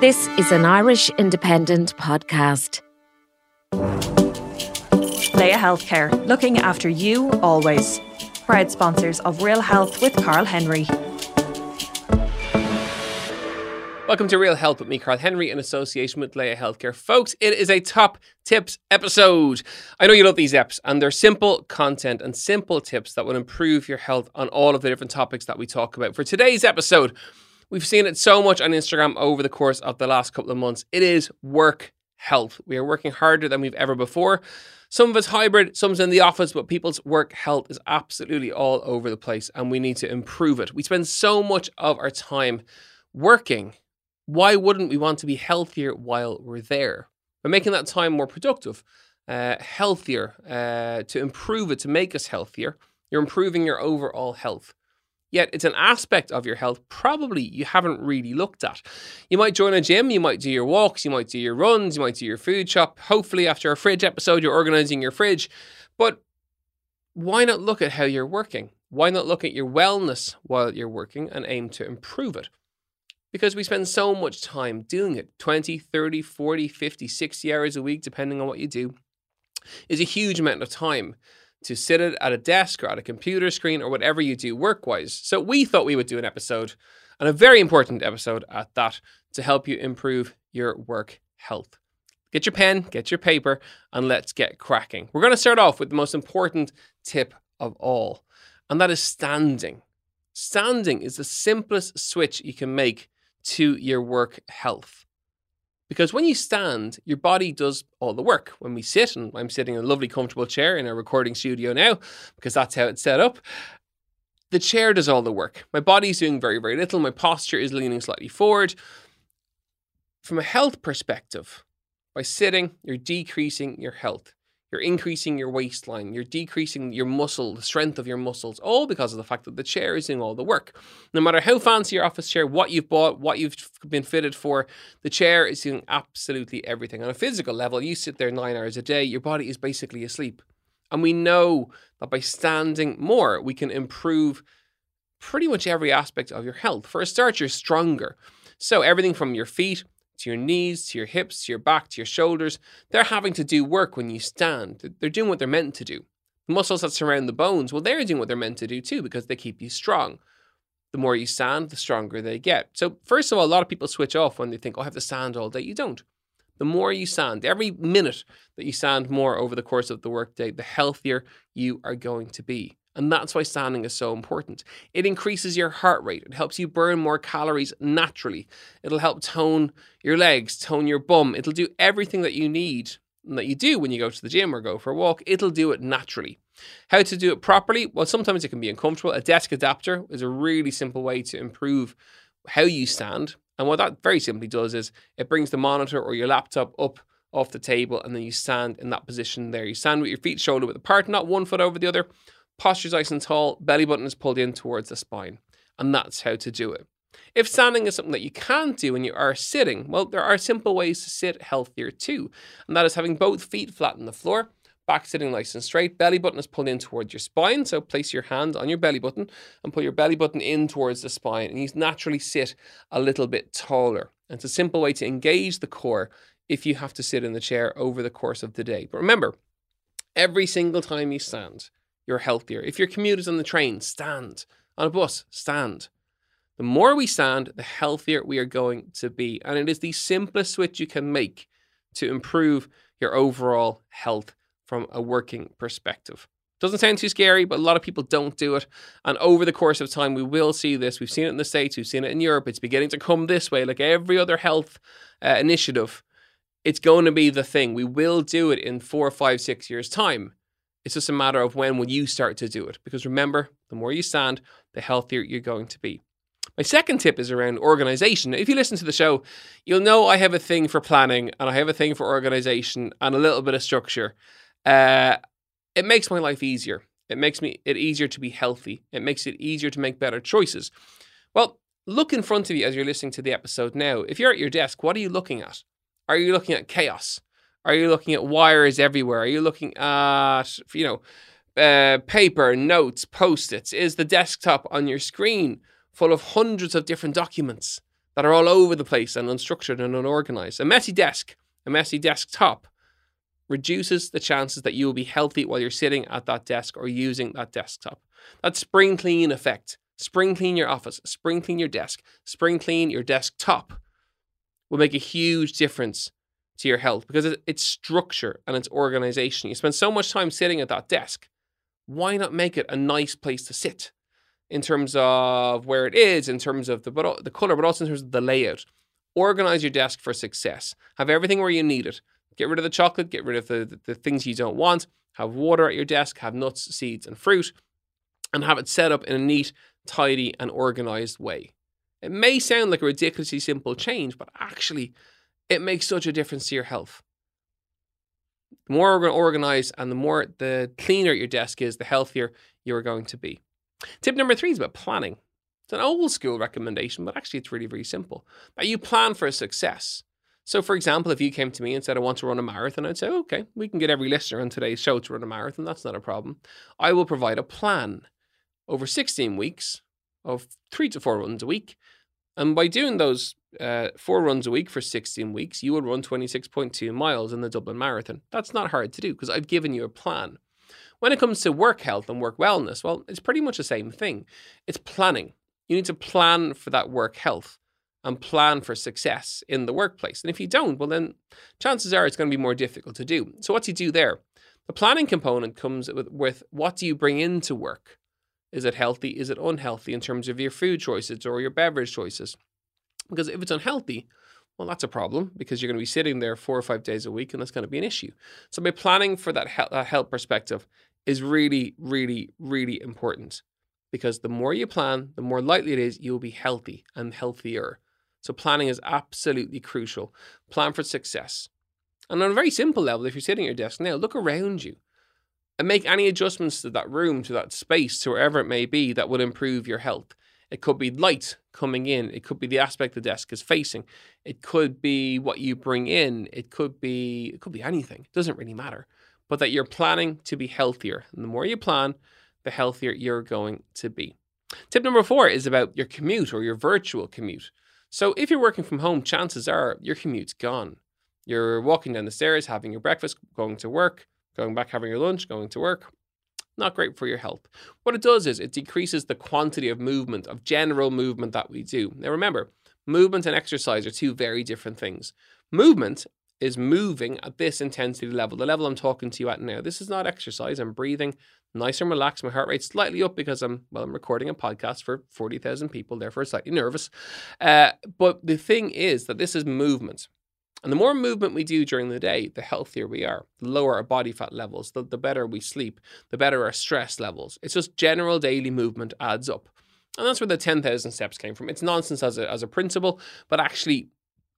This is an Irish Independent podcast. Laya Healthcare, looking after you always. Proud sponsors of Real Health with Carl Henry. Welcome to Real Health with me, Carl Henry, in association with Laya Healthcare. Folks, it is a top tips episode. I know you love these apps, and they're simple content and simple tips that will improve your health on all of the different topics that we talk about. For today's episode, we've seen it so much on Instagram over the course of the last couple of months. It is work health. We are working harder than we've ever before. Some of us hybrid, some's in the office, but people's work health is absolutely all over the place, and we need to improve it. We spend so much of our time working why wouldn't we want to be healthier while we're there? By making that time more productive, uh, healthier, uh, to improve it, to make us healthier, you're improving your overall health. Yet it's an aspect of your health probably you haven't really looked at. You might join a gym, you might do your walks, you might do your runs, you might do your food shop. Hopefully, after a fridge episode, you're organizing your fridge. But why not look at how you're working? Why not look at your wellness while you're working and aim to improve it? because we spend so much time doing it 20, 30, 40, 50, 60 hours a week, depending on what you do, is a huge amount of time to sit at a desk or at a computer screen or whatever you do work wise. So we thought we would do an episode, and a very important episode at that, to help you improve your work health. Get your pen, get your paper, and let's get cracking. We're going to start off with the most important tip of all, and that is standing. Standing is the simplest switch you can make to your work health. Because when you stand, your body does all the work. When we sit, and I'm sitting in a lovely, comfortable chair in our recording studio now, because that's how it's set up, the chair does all the work. My body's doing very, very little. My posture is leaning slightly forward. From a health perspective, by sitting, you're decreasing your health. You're increasing your waistline, you're decreasing your muscle, the strength of your muscles, all because of the fact that the chair is doing all the work. No matter how fancy your office chair, what you've bought, what you've been fitted for, the chair is doing absolutely everything. On a physical level, you sit there nine hours a day, your body is basically asleep. And we know that by standing more, we can improve pretty much every aspect of your health. For a start, you're stronger. So, everything from your feet to your knees, to your hips, to your back, to your shoulders. They're having to do work when you stand. They're doing what they're meant to do. The muscles that surround the bones, well, they're doing what they're meant to do too because they keep you strong. The more you stand, the stronger they get. So, first of all, a lot of people switch off when they think, oh, I have to stand all day. You don't. The more you stand, every minute that you stand more over the course of the workday, the healthier you are going to be. And that's why standing is so important. It increases your heart rate. It helps you burn more calories naturally. It'll help tone your legs, tone your bum. It'll do everything that you need that you do when you go to the gym or go for a walk. It'll do it naturally. How to do it properly? Well, sometimes it can be uncomfortable. A desk adapter is a really simple way to improve how you stand. And what that very simply does is it brings the monitor or your laptop up off the table and then you stand in that position there. You stand with your feet shoulder width apart, not one foot over the other posture's nice and tall, belly button is pulled in towards the spine. And that's how to do it. If standing is something that you can't do when you are sitting, well, there are simple ways to sit healthier too. And that is having both feet flat on the floor, back sitting nice and straight, belly button is pulled in towards your spine. So place your hand on your belly button and pull your belly button in towards the spine. And you naturally sit a little bit taller. And it's a simple way to engage the core if you have to sit in the chair over the course of the day. But remember, every single time you stand, you're healthier. If your commute is on the train, stand. On a bus, stand. The more we stand, the healthier we are going to be. And it is the simplest switch you can make to improve your overall health from a working perspective. Doesn't sound too scary, but a lot of people don't do it. And over the course of time, we will see this. We've seen it in the States, we've seen it in Europe. It's beginning to come this way, like every other health uh, initiative. It's going to be the thing. We will do it in four, five, six years' time. It's just a matter of when will you start to do it. Because remember, the more you stand, the healthier you're going to be. My second tip is around organization. If you listen to the show, you'll know I have a thing for planning and I have a thing for organization and a little bit of structure. Uh, it makes my life easier. It makes me it easier to be healthy. It makes it easier to make better choices. Well, look in front of you as you're listening to the episode now. If you're at your desk, what are you looking at? Are you looking at chaos? Are you looking at wires everywhere? Are you looking at you know uh, paper, notes, post-its? Is the desktop on your screen full of hundreds of different documents that are all over the place and unstructured and unorganized? A messy desk, a messy desktop reduces the chances that you will be healthy while you're sitting at that desk or using that desktop. That spring clean effect. Spring clean your office, spring clean your desk, spring clean your desktop will make a huge difference to your health because it's structure and it's organization. You spend so much time sitting at that desk. Why not make it a nice place to sit in terms of where it is, in terms of the, but, the color, but also in terms of the layout? Organize your desk for success. Have everything where you need it. Get rid of the chocolate, get rid of the, the, the things you don't want. Have water at your desk, have nuts, seeds, and fruit, and have it set up in a neat, tidy, and organized way. It may sound like a ridiculously simple change, but actually, it makes such a difference to your health. The more organized and the more the cleaner your desk is, the healthier you're going to be. Tip number three is about planning. It's an old school recommendation, but actually it's really, really simple. That you plan for a success. So, for example, if you came to me and said, I want to run a marathon, I'd say, okay, we can get every listener on today's show to run a marathon. That's not a problem. I will provide a plan over 16 weeks of three to four runs a week. And by doing those uh, four runs a week for 16 weeks, you will run 26.2 miles in the Dublin Marathon. That's not hard to do because I've given you a plan. When it comes to work health and work wellness, well, it's pretty much the same thing. It's planning. You need to plan for that work health and plan for success in the workplace. And if you don't, well, then chances are it's going to be more difficult to do. So, what do you do there? The planning component comes with, with what do you bring into work? Is it healthy? Is it unhealthy in terms of your food choices or your beverage choices? Because if it's unhealthy, well, that's a problem because you're going to be sitting there four or five days a week and that's going to be an issue. So, by planning for that health, uh, health perspective is really, really, really important because the more you plan, the more likely it is you'll be healthy and healthier. So planning is absolutely crucial. Plan for success. And on a very simple level, if you're sitting at your desk now, look around you and make any adjustments to that room, to that space, to wherever it may be that would improve your health. It could be light coming in. It could be the aspect the desk is facing. It could be what you bring in. It could be it could be anything. It doesn't really matter. But that you're planning to be healthier. And the more you plan, the healthier you're going to be. Tip number four is about your commute or your virtual commute. So if you're working from home, chances are your commute's gone. You're walking down the stairs, having your breakfast, going to work, going back, having your lunch, going to work. Not great for your health. What it does is it decreases the quantity of movement, of general movement that we do. Now remember, movement and exercise are two very different things. Movement is moving at this intensity level, the level I'm talking to you at now. This is not exercise. I'm breathing nice and relaxed. My heart rate's slightly up because I'm well, I'm recording a podcast for forty thousand people, therefore slightly nervous. Uh, but the thing is that this is movement. And the more movement we do during the day, the healthier we are. The lower our body fat levels, the, the better we sleep, the better our stress levels. It's just general daily movement adds up. And that's where the 10,000 steps came from. It's nonsense as a, as a principle, but actually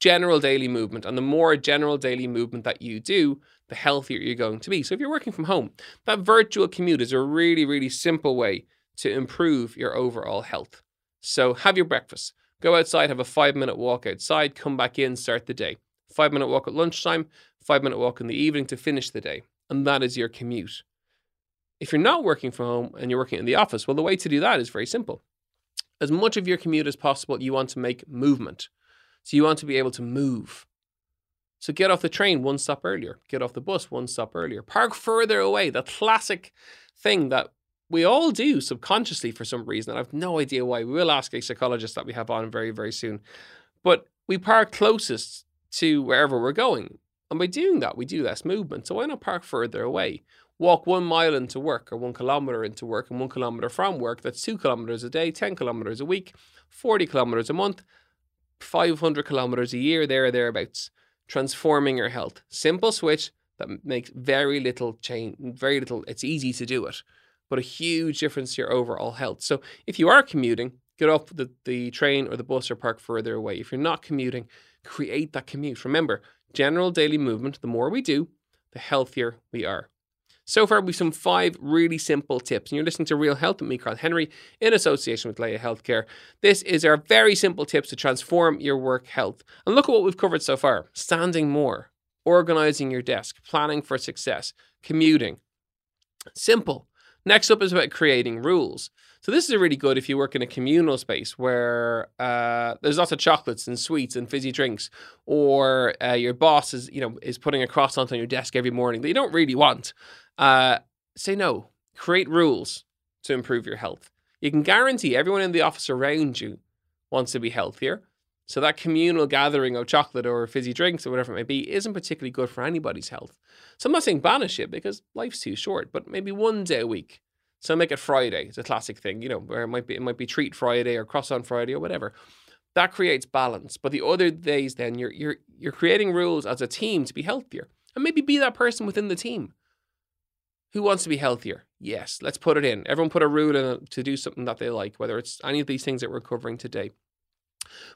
general daily movement. And the more general daily movement that you do, the healthier you're going to be. So if you're working from home, that virtual commute is a really, really simple way to improve your overall health. So have your breakfast, go outside, have a five minute walk outside, come back in, start the day. Five minute walk at lunchtime, five minute walk in the evening to finish the day. And that is your commute. If you're not working from home and you're working in the office, well, the way to do that is very simple. As much of your commute as possible, you want to make movement. So you want to be able to move. So get off the train one stop earlier, get off the bus one stop earlier, park further away. The classic thing that we all do subconsciously for some reason. And I've no idea why. We will ask a psychologist that we have on very, very soon. But we park closest to wherever we're going. And by doing that, we do less movement. So why not park further away? Walk one mile into work or one kilometer into work and one kilometer from work. That's two kilometers a day, 10 kilometers a week, 40 kilometers a month. 500 kilometers a year, there or thereabouts, transforming your health. Simple switch that makes very little change, very little, it's easy to do it, but a huge difference to your overall health. So if you are commuting, get off the, the train or the bus or park further away. If you're not commuting, create that commute. Remember, general daily movement, the more we do, the healthier we are. So far, we've some five really simple tips. And you're listening to Real Health with me, Carl Henry, in association with Laya Healthcare. This is our very simple tips to transform your work health. And look at what we've covered so far standing more, organizing your desk, planning for success, commuting. Simple. Next up is about creating rules. So this is really good if you work in a communal space where uh, there's lots of chocolates and sweets and fizzy drinks, or uh, your boss is you know is putting a croissant on your desk every morning that you don't really want. Uh, say no. Create rules to improve your health. You can guarantee everyone in the office around you wants to be healthier. So that communal gathering of chocolate or fizzy drinks or whatever it may be isn't particularly good for anybody's health. So I'm not saying banish it because life's too short, but maybe one day a week. So make it Friday. It's a classic thing, you know, where it might be it might be treat Friday or cross on Friday or whatever. That creates balance. But the other days then you're you're you're creating rules as a team to be healthier. And maybe be that person within the team. Who wants to be healthier? Yes, let's put it in. Everyone put a rule in to do something that they like, whether it's any of these things that we're covering today.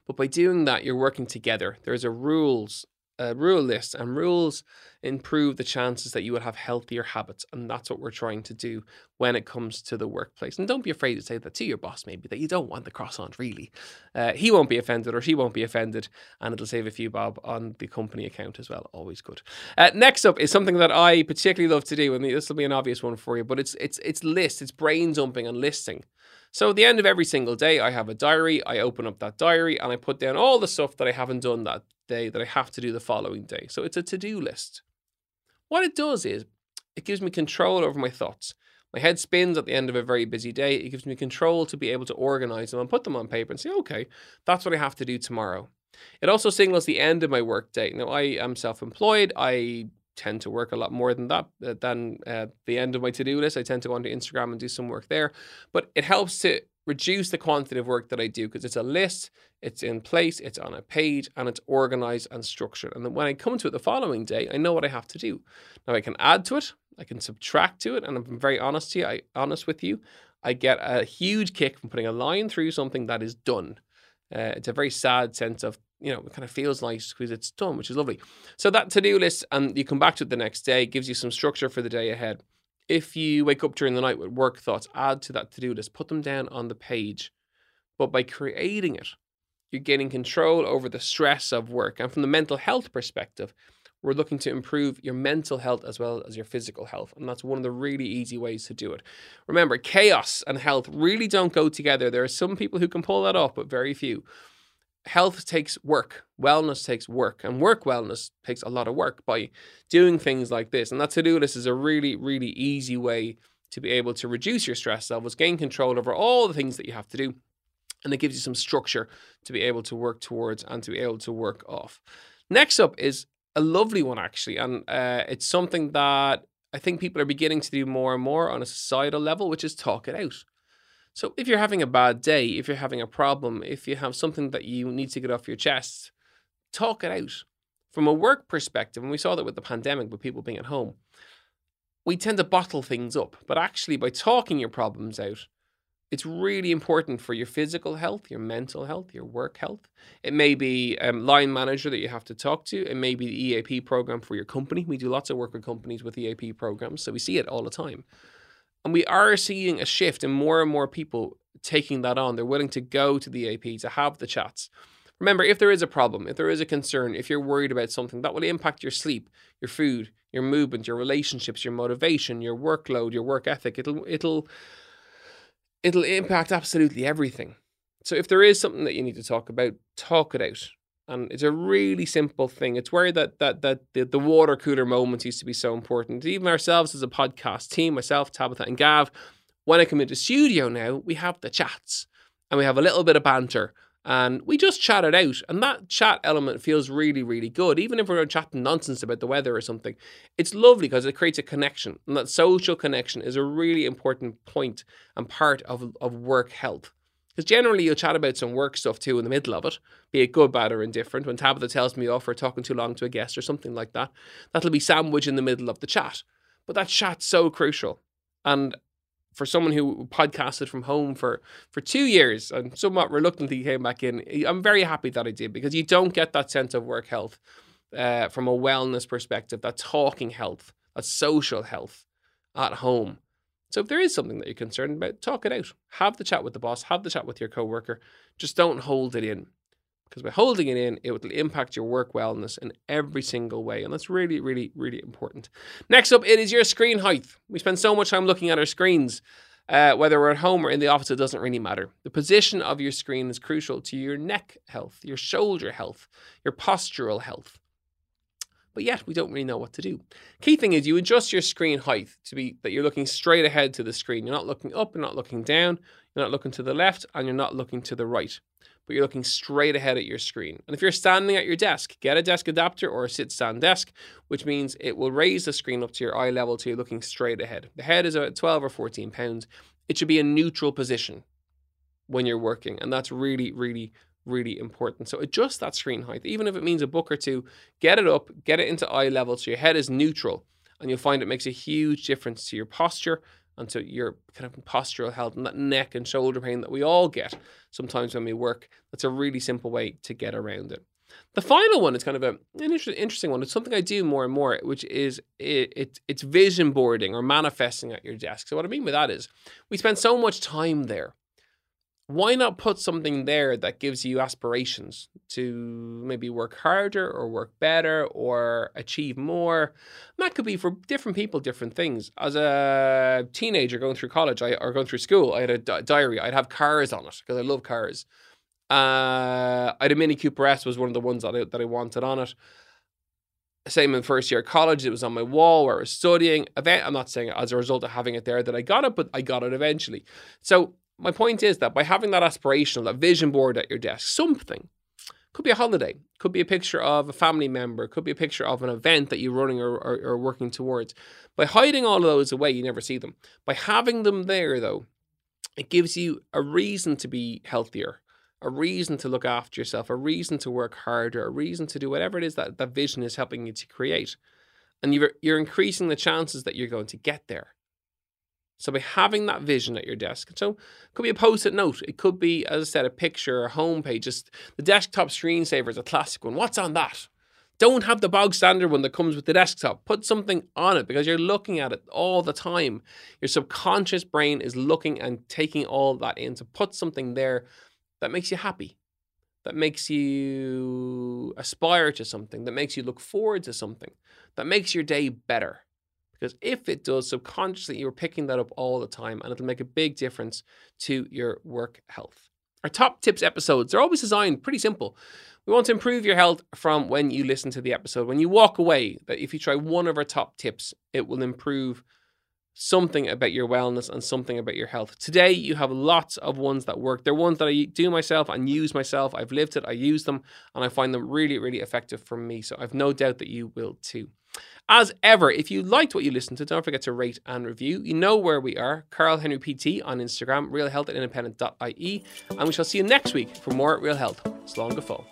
But by doing that, you're working together. There's a rules a rule list, and rules improve the chances that you will have healthier habits. And that's what we're trying to do when it comes to the workplace. And don't be afraid to say that to your boss, maybe that you don't want the croissant, really. Uh, he won't be offended or she won't be offended, and it'll save a few bob on the company account as well. Always good. Uh, next up is something that I particularly love to do, and this will be an obvious one for you, but it's it's it's list, it's brain dumping and listing. So at the end of every single day, I have a diary. I open up that diary and I put down all the stuff that I haven't done that day that I have to do the following day. So it's a to do list. What it does is it gives me control over my thoughts. My head spins at the end of a very busy day. It gives me control to be able to organize them and put them on paper and say, okay, that's what I have to do tomorrow. It also signals the end of my work day. Now, I am self employed. I tend to work a lot more than that, uh, than uh, the end of my to do list. I tend to go onto Instagram and do some work there. But it helps to reduce the quantity of work that I do because it's a list, it's in place, it's on a page, and it's organized and structured. And then when I come to it the following day, I know what I have to do. Now I can add to it, I can subtract to it, and I'm very honest to you, I honest with you. I get a huge kick from putting a line through something that is done. Uh, it's a very sad sense of you know, it kind of feels nice because it's done, which is lovely. So that to-do list, and you come back to it the next day, gives you some structure for the day ahead. If you wake up during the night with work thoughts, add to that to do list, put them down on the page. But by creating it, you're gaining control over the stress of work. And from the mental health perspective, we're looking to improve your mental health as well as your physical health. And that's one of the really easy ways to do it. Remember, chaos and health really don't go together. There are some people who can pull that off, but very few health takes work, wellness takes work, and work wellness takes a lot of work by doing things like this. And that to do list is a really, really easy way to be able to reduce your stress levels, gain control over all the things that you have to do. And it gives you some structure to be able to work towards and to be able to work off. Next up is a lovely one, actually. And uh, it's something that I think people are beginning to do more and more on a societal level, which is talk it out. So if you're having a bad day, if you're having a problem, if you have something that you need to get off your chest, talk it out. From a work perspective, and we saw that with the pandemic, with people being at home, we tend to bottle things up. But actually, by talking your problems out, it's really important for your physical health, your mental health, your work health. It may be a um, line manager that you have to talk to. It may be the EAP program for your company. We do lots of work with companies with EAP programs, so we see it all the time. And we are seeing a shift in more and more people taking that on. They're willing to go to the EAP to have the chats. Remember, if there is a problem, if there is a concern, if you're worried about something, that will impact your sleep, your food, your movement, your relationships, your motivation, your workload, your work ethic. It'll it'll it'll impact absolutely everything. So if there is something that you need to talk about, talk it out and it's a really simple thing. It's where that that that the, the water cooler moments used to be so important. Even ourselves as a podcast team, myself, Tabitha, and Gav, when I come into studio now, we have the chats and we have a little bit of banter and we just chat it out. And that chat element feels really, really good. Even if we're chatting nonsense about the weather or something, it's lovely because it creates a connection. And that social connection is a really important point and part of, of work health. Because generally you'll chat about some work stuff too in the middle of it, be it good, bad, or indifferent. When Tabitha tells me off for talking too long to a guest or something like that, that'll be sandwiched in the middle of the chat. But that chat's so crucial. And for someone who podcasted from home for for two years and somewhat reluctantly came back in, I'm very happy that I did because you don't get that sense of work health uh, from a wellness perspective, that talking health, that social health at home. So if there is something that you're concerned about, talk it out. Have the chat with the boss, have the chat with your coworker. Just don't hold it in. Because by holding it in, it will impact your work wellness in every single way. And that's really, really, really important. Next up, it is your screen height. We spend so much time looking at our screens. Uh, whether we're at home or in the office, it doesn't really matter. The position of your screen is crucial to your neck health, your shoulder health, your postural health. But yet, we don't really know what to do. Key thing is you adjust your screen height to be that you're looking straight ahead to the screen. You're not looking up, you're not looking down, you're not looking to the left, and you're not looking to the right but you're looking straight ahead at your screen. And if you're standing at your desk, get a desk adapter or a sit stand desk, which means it will raise the screen up to your eye level so you're looking straight ahead. The head is about 12 or 14 pounds. It should be a neutral position when you're working. And that's really, really, really important. So adjust that screen height, even if it means a book or two, get it up, get it into eye level so your head is neutral. And you'll find it makes a huge difference to your posture and to your kind of postural health and that neck and shoulder pain that we all get sometimes when we work. That's a really simple way to get around it. The final one is kind of a, an inter- interesting one. It's something I do more and more, which is it, it, it's vision boarding or manifesting at your desk. So what I mean by that is we spend so much time there why not put something there that gives you aspirations to maybe work harder or work better or achieve more? And that could be for different people, different things. As a teenager going through college I, or going through school, I had a di- diary. I'd have cars on it because I love cars. Uh, I had a Mini Cooper S was one of the ones that I, that I wanted on it. Same in first year of college, it was on my wall where I was studying. Event, I'm not saying as a result of having it there that I got it, but I got it eventually. So my point is that by having that aspirational, that vision board at your desk, something could be a holiday, could be a picture of a family member, could be a picture of an event that you're running or, or, or working towards. By hiding all of those away, you never see them. By having them there, though, it gives you a reason to be healthier, a reason to look after yourself, a reason to work harder, a reason to do whatever it is that that vision is helping you to create. And you're, you're increasing the chances that you're going to get there. So by having that vision at your desk, so it could be a post-it note, it could be, as I said, a picture, a homepage. Just the desktop screensaver is a classic one. What's on that? Don't have the bog standard one that comes with the desktop. Put something on it because you're looking at it all the time. Your subconscious brain is looking and taking all that in. So put something there that makes you happy, that makes you aspire to something, that makes you look forward to something, that makes your day better. Because if it does, subconsciously, you're picking that up all the time and it'll make a big difference to your work health. Our top tips episodes, they're always designed pretty simple. We want to improve your health from when you listen to the episode. When you walk away, that if you try one of our top tips, it will improve something about your wellness and something about your health. Today, you have lots of ones that work. They're ones that I do myself and use myself. I've lived it, I use them, and I find them really, really effective for me. So I've no doubt that you will too. As ever, if you liked what you listened to, don't forget to rate and review. You know where we are Carl Henry PT on Instagram, realhealth at independent.ie, and we shall see you next week for more Real Health. Slán go fóill.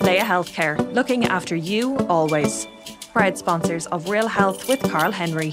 Laya Healthcare, looking after you always. Proud sponsors of Real Health with Carl Henry.